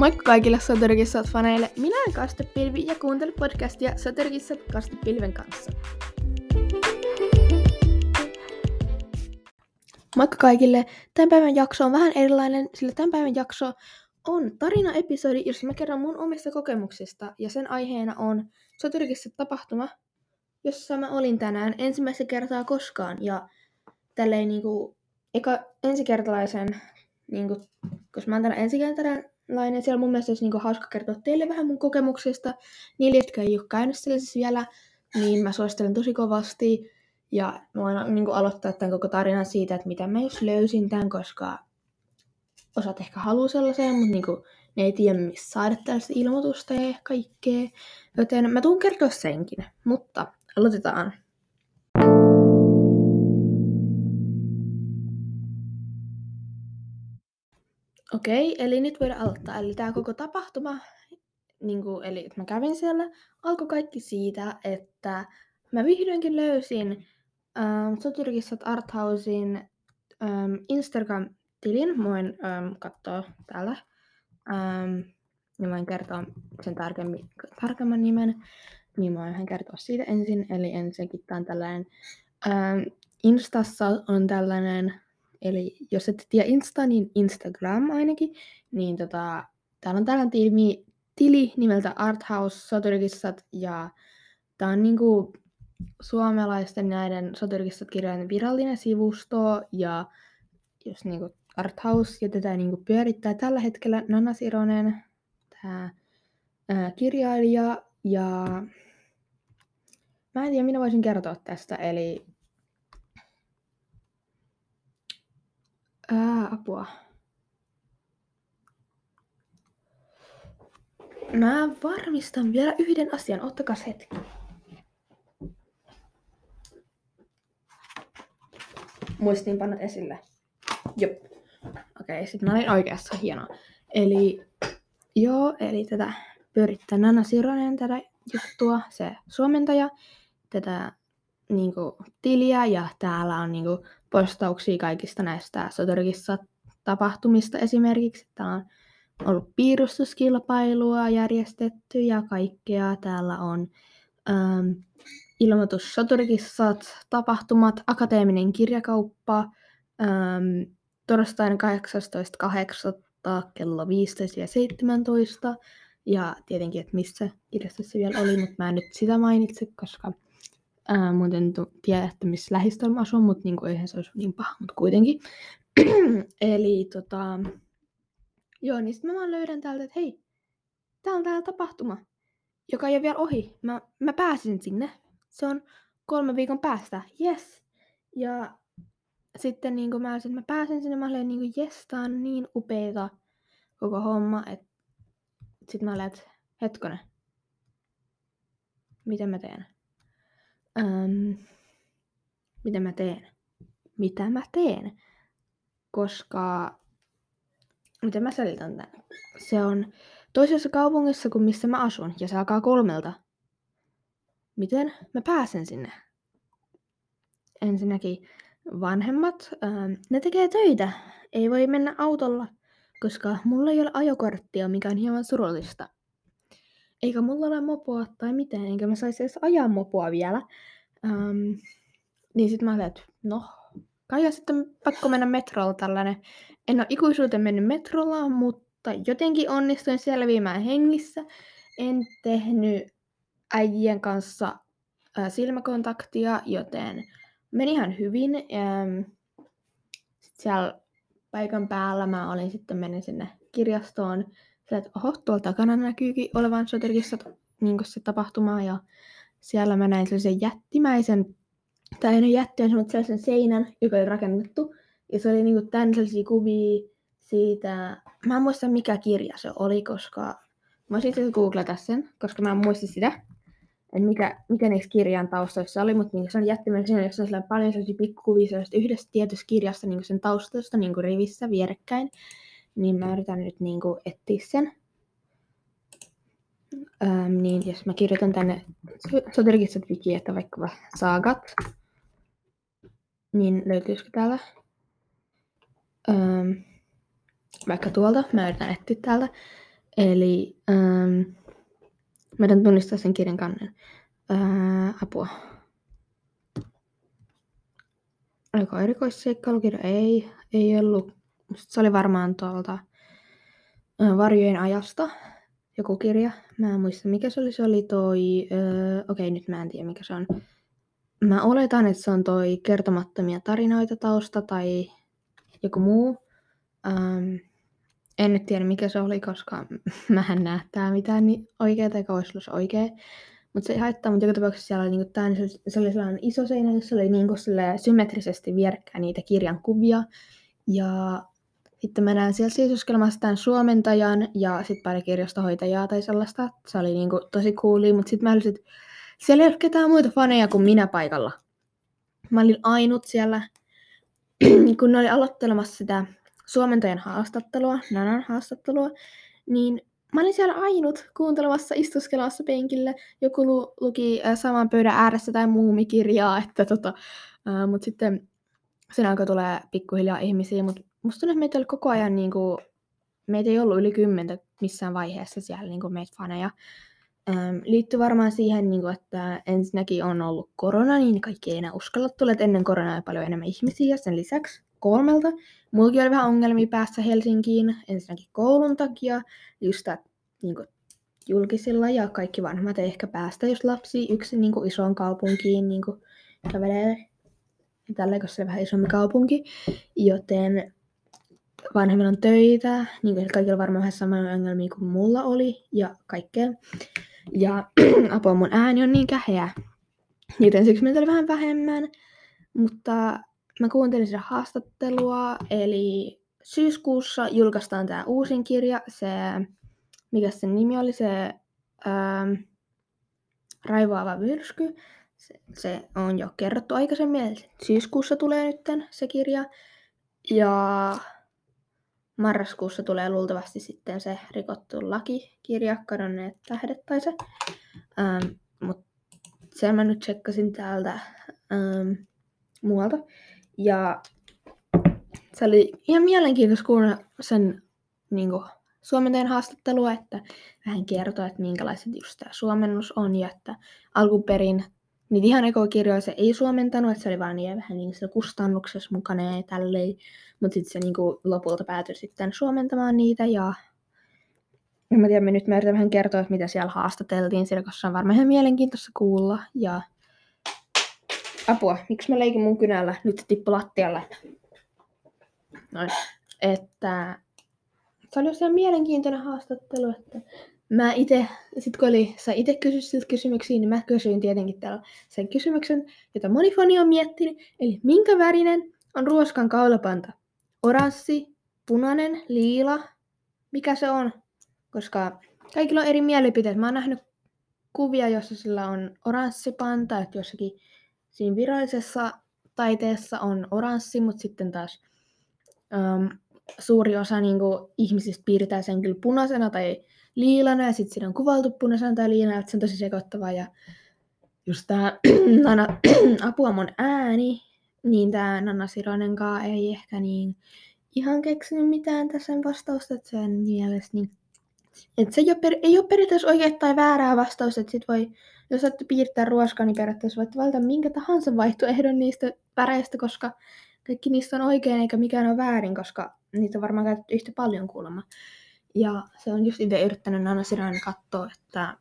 Moikka kaikille Soturkissat faneille. Minä olen Kastepilvi ja kuuntelen podcastia Soturkissat Kastepilven kanssa. Moikka kaikille. Tämän päivän jakso on vähän erilainen, sillä tämän päivän jakso on tarina-episodi, jossa mä kerron mun omista kokemuksista. Ja sen aiheena on Soturkissat tapahtuma, jossa mä olin tänään ensimmäistä kertaa koskaan. Ja tälleen niinku, eka ensikertalaisen, niinku, koska mä oon täällä ensikertalainen, siellä mun mielestä olisi niinku hauska kertoa teille vähän mun kokemuksista. Niille, jotka ei ole käynyt sellaisessa vielä, niin mä suosittelen tosi kovasti. Ja mä voin niin aloittaa tämän koko tarinan siitä, että mitä mä jos löysin tämän, koska osat ehkä haluaa sellaiseen, mutta niin kuin, ne ei tiedä, missä saada tällaista ilmoitusta ja kaikkea. Joten mä tuun kertoa senkin. Mutta aloitetaan. Okei, eli nyt voidaan aloittaa. Eli tämä koko tapahtuma, niin kuin, eli että mä kävin siellä, alkoi kaikki siitä, että mä vihdoinkin löysin ähm, Soturkissat Arthausin ähm, Instagram-tilin. Voin ähm, katsoa täällä. Ähm, ja voin kertoa sen tarkemmin, tarkemman nimen. Niin mä voin kertoa siitä ensin. Eli ensinnäkin tää on tällainen ähm, Instassa on tällainen, eli jos et tiedä Insta, niin Instagram ainakin, niin tota, täällä on tällainen tili, tili nimeltä Arthouse Soturkissat, ja tää on niinku suomalaisten näiden soturkistat-kirjojen virallinen sivusto, ja jos niinku Arthouse, ja tätä niinku pyörittää tällä hetkellä Nana Sironen, tämä kirjailija, ja mä en tiedä, minä voisin kertoa tästä, eli Ää, apua. Mä varmistan vielä yhden asian, ottakas hetki. muistiinpanot esille. Jop. Okei, okay, sitten mä olin oikeassa. Hienoa. Eli joo, eli tätä pyörittää Nana Sironen tätä juttua, se suomentaja, tätä niinku, tiliä ja täällä on niinku, postauksia kaikista näistä Sotorikissa tapahtumista esimerkiksi. Täällä on ollut piirustuskilpailua järjestetty ja kaikkea. Täällä on ähm, ilmoitus Soturikissat, tapahtumat, akateeminen kirjakauppa, ähm, torstaina 18.8. kello 15 ja 17. Ja tietenkin, että missä kirjastossa vielä oli, mutta mä en nyt sitä mainitse, koska ää, muuten tu- tiedä, että missä lähistöllä mä asun, mutta niin eihän se olisi niin paha, mutta kuitenkin. Eli tota, joo, niin sitten mä vaan löydän täältä, että hei, tää on täällä tapahtuma, joka ei ole vielä ohi. Mä, mä pääsin sinne. Se on kolme viikon päästä. Yes. Ja sitten niin kuin mä, sit mä pääsin sinne, mä olin niin kuin, yes, tää on niin upeeta koko homma, että sitten mä olin, että hetkonen, mitä mä teen? Öm, mitä mä teen? Mitä mä teen? Koska, miten mä selitän tämän? Se on toisessa kaupungissa kuin missä mä asun, ja se alkaa kolmelta. Miten mä pääsen sinne? Ensinnäkin vanhemmat, ähm, ne tekee töitä. Ei voi mennä autolla, koska mulla ei ole ajokorttia, mikä on hieman surullista. Eikä mulla ole mopoa tai mitään, enkä mä saisi edes ajaa mopoa vielä. Ähm, niin sit mä olin, että no, kai sitten pakko mennä metrolla tällainen. En ole ikuisuuteen mennyt metrolla, mutta jotenkin onnistuin selviämään hengissä. En tehnyt äijien kanssa ää, silmäkontaktia, joten meni ihan hyvin. Ähm, siellä paikan päällä mä olin sitten menin sinne kirjastoon. Sillä, että oho, tuolla takana näkyykin olevan Soterkissa niin se tapahtuma. Ja siellä mä näin sellaisen jättimäisen, tai ei jättimäisen, mutta sellaisen seinän, joka oli rakennettu. Ja se oli niin tämän sellaisia kuvia siitä, mä en muista mikä kirja se oli, koska mä itse googlata sen, koska mä en muista sitä että mikä, mikä niissä kirjan taustoissa oli, mutta niin se on jättimäinen siinä, jossa on paljon sellaisia pikkukuvia yhdessä tietyssä kirjassa niin sen taustasta niin rivissä vierekkäin, niin mä yritän nyt niin kuin, etsiä sen. Öm, niin jos mä kirjoitan tänne Soterkissat wiki, että vaikka saagat, niin löytyisikö täällä öm, vaikka tuolta, mä yritän etsiä täältä. Eli ähm, meidän tunnistaa sen kirjan kannen. Ää, apua. Oliko erikoisseikkailukirja? Ei, ei ollut. Se oli varmaan tuolta Varjojen ajasta joku kirja. Mä en muista mikä se oli. Se oli toi, öö, okei nyt mä en tiedä mikä se on. Mä oletan, että se on toi kertomattomia tarinoita tausta tai joku muu. Ähm, en nyt tiedä mikä se oli, koska mä en näe tää mitään niin oikeaa eikä olisi ollut oikea. Mutta se ei haittaa, mutta joka tapauksessa siellä oli, niinku, tää, niin se, se oli sellainen iso seinä, jossa oli niinku, symmetrisesti vierekkäin niitä kirjan kuvia. Ja sitten mä siellä sisuskelemassa tämän suomentajan ja sitten pari kirjastohoitajaa tai sellaista. Se oli niinku tosi cooli, mutta sitten mä olisin, että siellä ei ole ketään muita faneja kuin minä paikalla. Mä olin ainut siellä, kun ne oli aloittelemassa sitä suomentajan haastattelua, Nanan haastattelua, niin mä olin siellä ainut kuuntelemassa, istuskelemassa penkillä. Joku lu- luki äh, saman pöydän ääressä tai muumikirjaa, että tota, äh, mutta sitten sen alkoi tulee pikkuhiljaa ihmisiä, mutta musta tuntuu, että meitä oli koko ajan, niin kuin, meitä ei ollut yli kymmentä missään vaiheessa siellä niin kuin meitä faneja. Ähm, liittyy varmaan siihen, niin kuin, että ensinnäkin on ollut korona, niin kaikki ei enää uskalla tulla, että ennen koronaa oli paljon enemmän ihmisiä. Sen lisäksi kolmelta. Mullakin oli vähän ongelmia päässä Helsinkiin, ensinnäkin koulun takia, just että niin kuin, julkisilla ja kaikki vanhemmat ei ehkä päästä, jos lapsi yksin niin kuin, isoon kaupunkiin niin kuin, kävelee. Tällä se vähän isompi kaupunki, joten vanhemmilla on töitä, niin kuin kaikilla varmaan vähän samoja ongelmia kuin mulla oli ja kaikkea. Ja apua mun ääni on niin käheä, joten siksi meitä oli vähän vähemmän. Mutta mä kuuntelin sitä haastattelua, eli syyskuussa julkaistaan tämä uusin kirja, se, mikä sen nimi oli, se ähm, Raivoava myrsky. Se, se on jo kerrottu aikaisemmin, eli syyskuussa tulee nyt se kirja. Ja marraskuussa tulee luultavasti sitten se rikottu lakikirja, kadonneet tähdet tai se. Ähm, Mutta sen mä nyt tsekkasin täältä ähm, muualta. Ja se oli ihan mielenkiintoista kuulla sen niin kuin, suomentajan haastattelua, että vähän kertoo, että minkälaiset just tämä suomennus on ja että alkuperin niitä ihan ekokirjoja se ei suomentanut, että se oli vaan niin vähän niin kustannuksessa mukana ja tälleen. Mutta sitten se niin kuin, lopulta päätyi sitten suomentamaan niitä ja en mä tiedä, me nyt mä yritän vähän kertoa, että mitä siellä haastateltiin, sillä koska se on varmaan ihan mielenkiintoista kuulla. Ja apua, miksi mä leikin mun kynällä? Nyt se tippu lattialle. Noin. Että se oli ihan mielenkiintoinen haastattelu, että mä itse, sit kun oli, sä itse kysyt siltä kysymyksiä, niin mä kysyin tietenkin täällä sen kysymyksen, jota moni fani on miettinyt, eli minkä värinen on ruoskan kaulapanta? Oranssi, punainen, liila, mikä se on? Koska kaikilla on eri mielipiteet. Mä oon nähnyt kuvia, jossa sillä on oranssi panta, että jossakin siinä virallisessa taiteessa on oranssi, mutta sitten taas um, suuri osa niin kuin, ihmisistä piirtää sen kyllä punaisena tai liilana, ja sitten siinä on kuvaltu punaisena tai liilana, että se on tosi sekoittava. Ja just tämä Nana, apua mun ääni, niin tämä Nanna Sironenkaan ei ehkä niin ihan keksinyt mitään tässä vastausta, että sen mielestä niin et se ei ole, per, ei ole periaatteessa oikea tai väärää vastausta, että sit voi, jos olette piirtää ruoskaa, niin periaatteessa voitte valita minkä tahansa vaihtoehdon niistä väreistä, koska kaikki niistä on oikein eikä mikään ole väärin, koska niitä on varmaan käytetty yhtä paljon kuulemma. Ja se on just itse yrittänyt aina sinä katsoa, että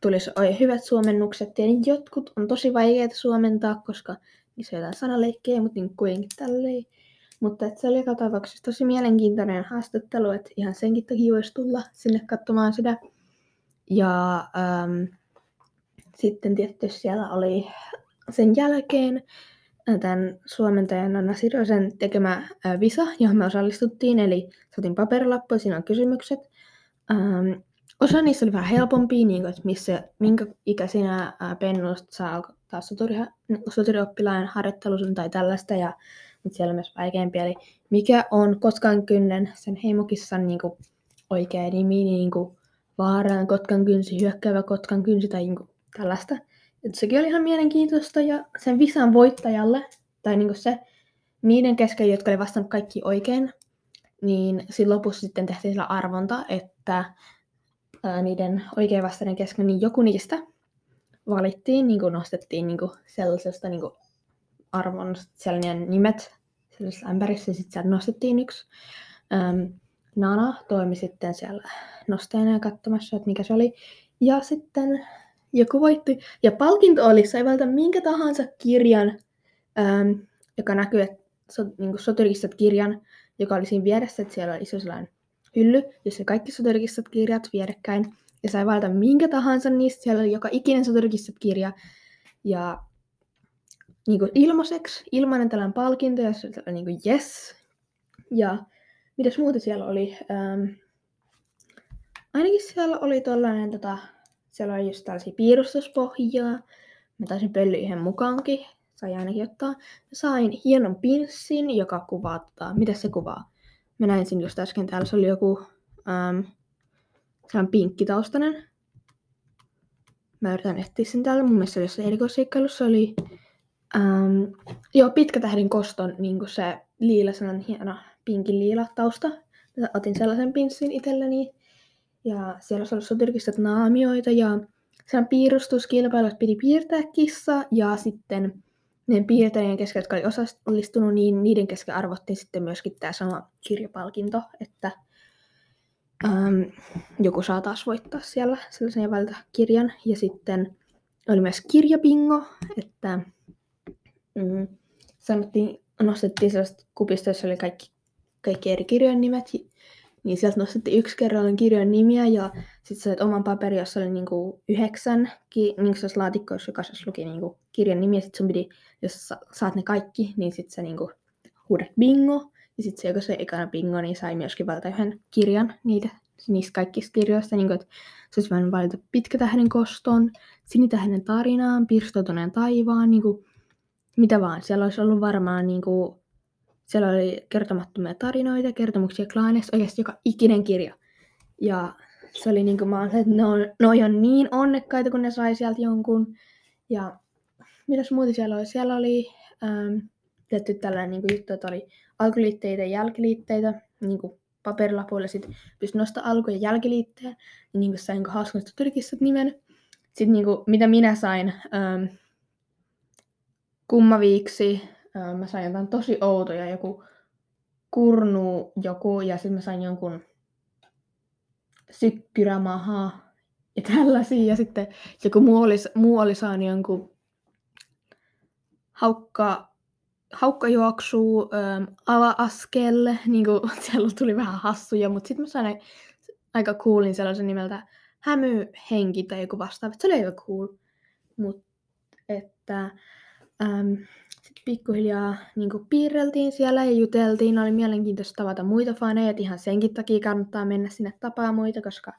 tulisi hyvät suomennukset. Ja jotkut on tosi vaikeita suomentaa, koska jotain sanaleikkejä, mutta niin kuitenkin tälleen. Mutta se oli joka tapauksessa tosi mielenkiintoinen haastattelu, että ihan senkin takia voisi tulla sinne katsomaan sitä. Ja ähm, sitten tietysti siellä oli sen jälkeen tämän suomentajan Anna Sirosen tekemä ää, visa, johon me osallistuttiin, eli saatiin paperilappu siinä on kysymykset. Ähm, osa niistä oli vähän helpompia, niin kuin, että missä, minkä ikäisinä pennusta saa soturi, soturioppilaan harjoittelun tai tällaista, ja, mutta siellä on myös vaikeampi, eli mikä on Kotkan kynnen, sen heimokissan niin kuin, oikea nimi, niin kuin vaaraan Kotkan kynsi, hyökkäävä Kotkan kynsi tai niin kuin, tällaista. Et sekin oli ihan mielenkiintoista ja sen visan voittajalle, tai niin se, niiden kesken, jotka oli vastannut kaikki oikein, niin siinä lopussa sitten tehtiin sillä arvonta, että ää, niiden oikein vastainen kesken, niin joku niistä valittiin, niin kuin nostettiin niin kuin sellaisesta niin kuin arvon sellainen nimet sellaisessa ämpärissä, sitten sieltä nostettiin yksi. Ähm, Nana toimi sitten siellä nosteena ja katsomassa, että mikä se oli. Ja sitten joku voitti. Ja palkinto oli, sai valita minkä tahansa kirjan, ähm, joka näkyy, että so, niin soturikistat kirjan, joka oli siinä vieressä, että siellä oli iso sellainen hylly, jossa kaikki soturikistat kirjat vierekkäin. Ja sai valita minkä tahansa niistä, siellä oli joka ikinen soturikistat kirja. Ja niin kuin ilmaiseksi, ilmainen tällainen palkinto, ja se oli niin kuin yes. Ja mitäs muuta siellä oli? Ähm, ainakin siellä oli tollainen, tota, siellä oli just tällaisia piirustuspohjia. Mä taisin pölly yhden mukaankin, sai ainakin ottaa. sain hienon pinssin, joka kuvaa, tota, mitä se kuvaa? Mä näin sen just äsken, täällä se oli joku ähm, sellainen pinkkitaustainen. Mä yritän etsiä sen täällä. Mun mielestä jossain erikoisseikkailussa oli ähm, joo, pitkä tähden koston niin se liila, sellainen hieno pinkin liila tausta. Mä otin sellaisen pinssin itselleni. Ja siellä olisi ollut soturkistat naamioita ja sen piirustuskilpailut piti piirtää kissa ja sitten ne piirtäjien kesken, jotka oli osallistunut, niin niiden kesken arvottiin sitten myöskin tämä sama kirjapalkinto, että äm, joku saa taas voittaa siellä sellaisen valita kirjan. Ja sitten oli myös kirjapingo, että mm, sanottiin, nostettiin sellaista kupista, jossa oli kaikki, kaikki eri kirjojen nimet, niin sieltä nostettiin yksi kerrallinen kirjan nimiä ja sitten sait oman paperin, jossa oli niinku yhdeksän, ki, niin se laatikko, jos jokaisessa luki niinku kirjan nimi, ja sitten sun pidi, jos sä saat ne kaikki, niin sitten se niinku huudat bingo, ja sitten se, joka se ekana bingo, niin sai myöskin valita yhden kirjan niitä, niistä kaikista kirjoista, niin että se olisi voinut valita pitkätähden koston, sinitähden tarinaan, pirstoutuneen taivaan, niin mitä vaan. Siellä olisi ollut varmaan niin siellä oli kertomattomia tarinoita, kertomuksia klaaneista, oikeasti joka ikinen kirja. Ja se oli niin kuin mä että ne on, noi on niin onnekkaita, kun ne sai sieltä jonkun. Ja mitäs muuta siellä oli? Siellä oli ähm, tehty tällainen niin kuin juttu, että oli alkuliitteitä ja jälkiliitteitä, niin kuin paperilapuilla sitten pystyi nostaa alku- ja jälkiliitteen, niin, kuin sain hauskasta tyrkissä nimen. Sitten niin kuin, mitä minä sain, ähm, kummaviiksi. Mä sain jotain tosi outoja, joku kurnu joku, ja sitten mä sain jonkun sykkyrämaha ja tällaisia. Ja sitten joku muu oli, muu oli saanut jonkun haukka, haukkajuoksu ähm, ala-askel, niin kuin siellä tuli vähän hassuja, mutta sitten mä sain aika coolin sellaisen nimeltä Hämyhenki tai joku vastaava. Se oli aika cool. Mutta että sitten pikkuhiljaa niin piirreltiin siellä ja juteltiin. Oli mielenkiintoista tavata muita faneja. Ihan senkin takia kannattaa mennä sinne tapaa muita, koska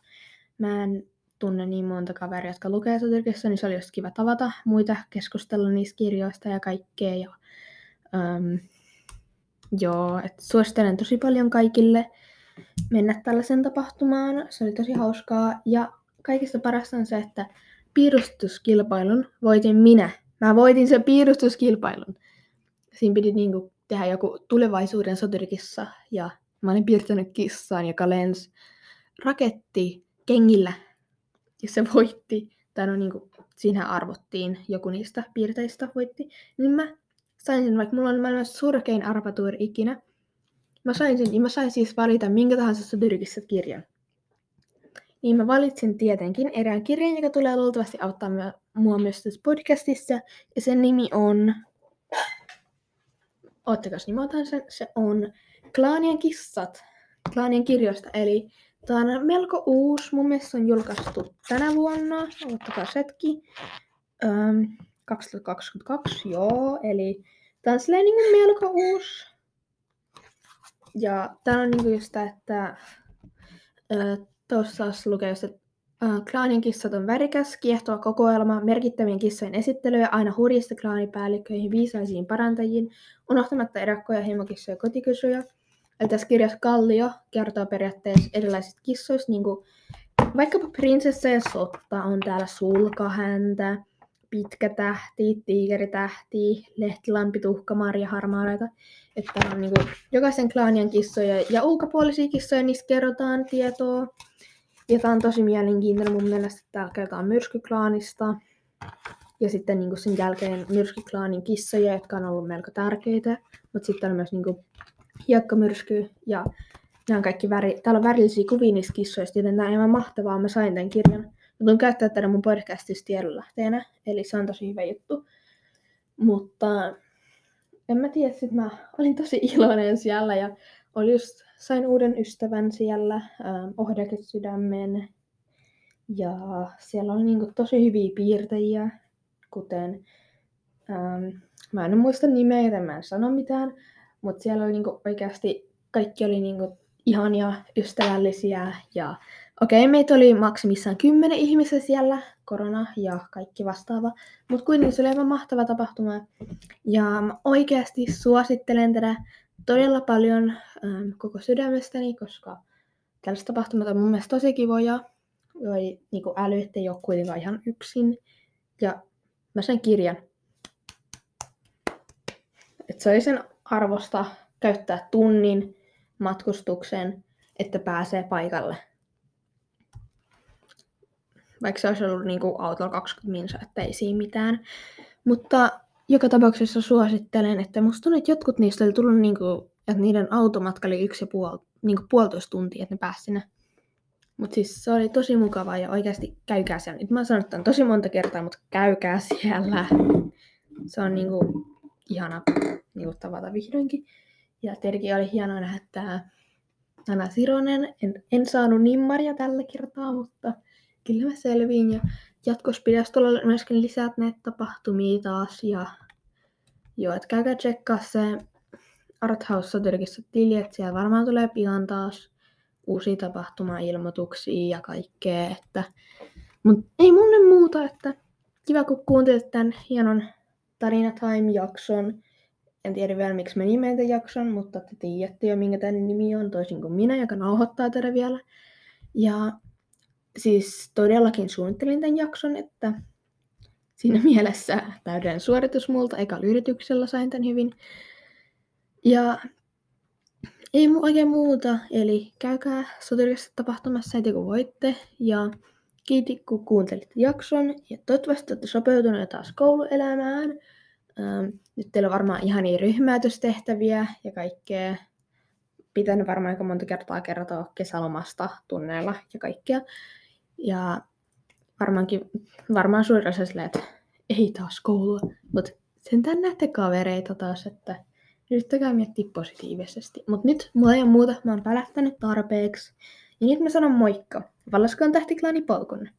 mä en tunne niin monta kaveria, jotka lukee Soturkissa, niin se oli just kiva tavata muita, keskustella niistä kirjoista ja kaikkea. Ja, ähm, joo, et suosittelen tosi paljon kaikille mennä tällaisen tapahtumaan. Se oli tosi hauskaa ja kaikista parasta on se, että piirustuskilpailun voitin minä Mä voitin sen piirustuskilpailun. Siinä piti niinku tehdä joku tulevaisuuden soturikissa ja mä olin piirtänyt kissaan, joka lensi raketti kengillä ja se voitti. Tai no niinku, siinä arvottiin, joku niistä piirteistä voitti. Niin mä sain sen, vaikka mulla on maailman surkein arvatuuri ikinä. Mä sain sen, niin mä sain siis valita minkä tahansa soturikissa kirjan niin mä valitsin tietenkin erään kirjan, joka tulee luultavasti auttaa mua myös tässä podcastissa. Ja sen nimi on... Oottakas, otan sen. Se on Klaanien kissat. Klaanien kirjoista. Eli tää on melko uusi. Mun mielestä se on julkaistu tänä vuonna. Ottakaa setki. Öm, 2022, joo. Eli tää on silleen niin melko uusi. Ja tää on niinku just sitä, että Tuossa lukee että Klaanin kissat on värikäs, kiehtova kokoelma, merkittävien kissojen esittelyjä aina hurjista klaanipäällikköihin, viisaisiin parantajiin, unohtamatta erakkoja, hemokissoja ja kotikysyjä. Eli tässä kirjassa Kallio kertoo periaatteessa erilaisista kissoista, niin kuin vaikkapa prinsessa ja sotta on täällä sulkahäntä, pitkä tähti, tiikeritähti, lehtilampi, tuhkamarja, harmaaleita. Että on niin kuin jokaisen klaanian kissoja ja ulkopuolisia kissoja, niistä kerrotaan tietoa. Ja tää on tosi mielenkiintoinen mun mielestä, että täällä kerrotaan myrskyklaanista. Ja sitten niin sen jälkeen myrskyklaanin kissoja, jotka on ollut melko tärkeitä. Mutta sitten on myös niin hiekkamyrsky ja nämä on kaikki väri, täällä on värillisiä kuvia niistä kissoista, joten tämä on aivan mahtavaa. Mä sain tämän kirjan. Mä tuun käyttää tätä mun podcastissa tiedonlähteenä, eli se on tosi hyvä juttu. Mutta en mä tiedä, sit mä olin tosi iloinen siellä ja oli just, sain uuden ystävän siellä, ähm, Ohdake-sydämen. Ja siellä oli niinku tosi hyviä piirtäjiä, kuten, ähm, mä en muista nimeä, joten mä en sano mitään, mutta siellä oli niinku oikeasti, kaikki oli niinku ihania, ystävällisiä ja okei, okay, meitä oli maksimissaan kymmenen ihmistä siellä, korona ja kaikki vastaava, mutta kuitenkin se oli aivan mahtava tapahtuma ja mä oikeasti suosittelen tätä todella paljon ähm, koko sydämestäni, koska tällaiset tapahtumat on mun mielestä tosi kivoja, joi niin äly, ettei ole kuitenkaan ihan yksin ja mä sen kirjan. että se oli sen arvosta käyttää tunnin matkustukseen, että pääsee paikalle. Vaikka se olisi ollut niin kuin autolla 20 minsa, että ei siinä mitään. Mutta joka tapauksessa suosittelen, että musta tuntuu, että jotkut niistä oli tullut, niin kuin, että niiden automatka oli yksi ja puol, niin kuin puolitoista tuntia, että ne pääsi sinne. Mutta siis se oli tosi mukavaa ja oikeasti käykää siellä. Nyt mä oon sanonut tämän tosi monta kertaa, mutta käykää siellä. Se on niinku ihana niinku tavata vihdoinkin. Ja tietenkin oli hienoa nähdä tämä Anna Sironen. En, en saanut nimmaria tällä kertaa, mutta kyllä mä selviin. Ja jatkossa pitäisi tulla myöskin lisää näitä tapahtumia taas. Ja joo, että käykää tsekkaa se Arthouse Soturkissa tili, että siellä varmaan tulee pian taas uusia tapahtuma-ilmoituksia ja kaikkea. Että... Mutta ei mun muuta, että kiva kun kuuntelit tämän hienon Tarina Time-jakson. En tiedä vielä, miksi mä nimeän tämän jakson, mutta te tiedätte jo, minkä tämän nimi on, toisin kuin minä, joka nauhoittaa tätä vielä. Ja siis todellakin suunnittelin tämän jakson, että siinä mielessä täydellinen suoritus multa. Eka yrityksellä sain tämän hyvin. Ja ei mu- oikein muuta, eli käykää sotilaisessa tapahtumassa heti kun voitte. Ja kiitos kun kuuntelitte jakson. Ja toivottavasti olette sopeutuneet taas kouluelämään. Ähm, nyt teillä on varmaan ihan niin ryhmäytystehtäviä ja kaikkea. Pitänyt varmaan aika monta kertaa kertoa kesälomasta tunneilla ja kaikkea. Ja varmaankin, varmaan suurin osa että ei taas koulua, mutta sentään näette kavereita taas, että yrittäkää miettiä positiivisesti. Mutta nyt mulla ei ole muuta, mä oon pälähtänyt tarpeeksi. Ja nyt mä sanon moikka. Vallaskaan tähtiklaani polkunne.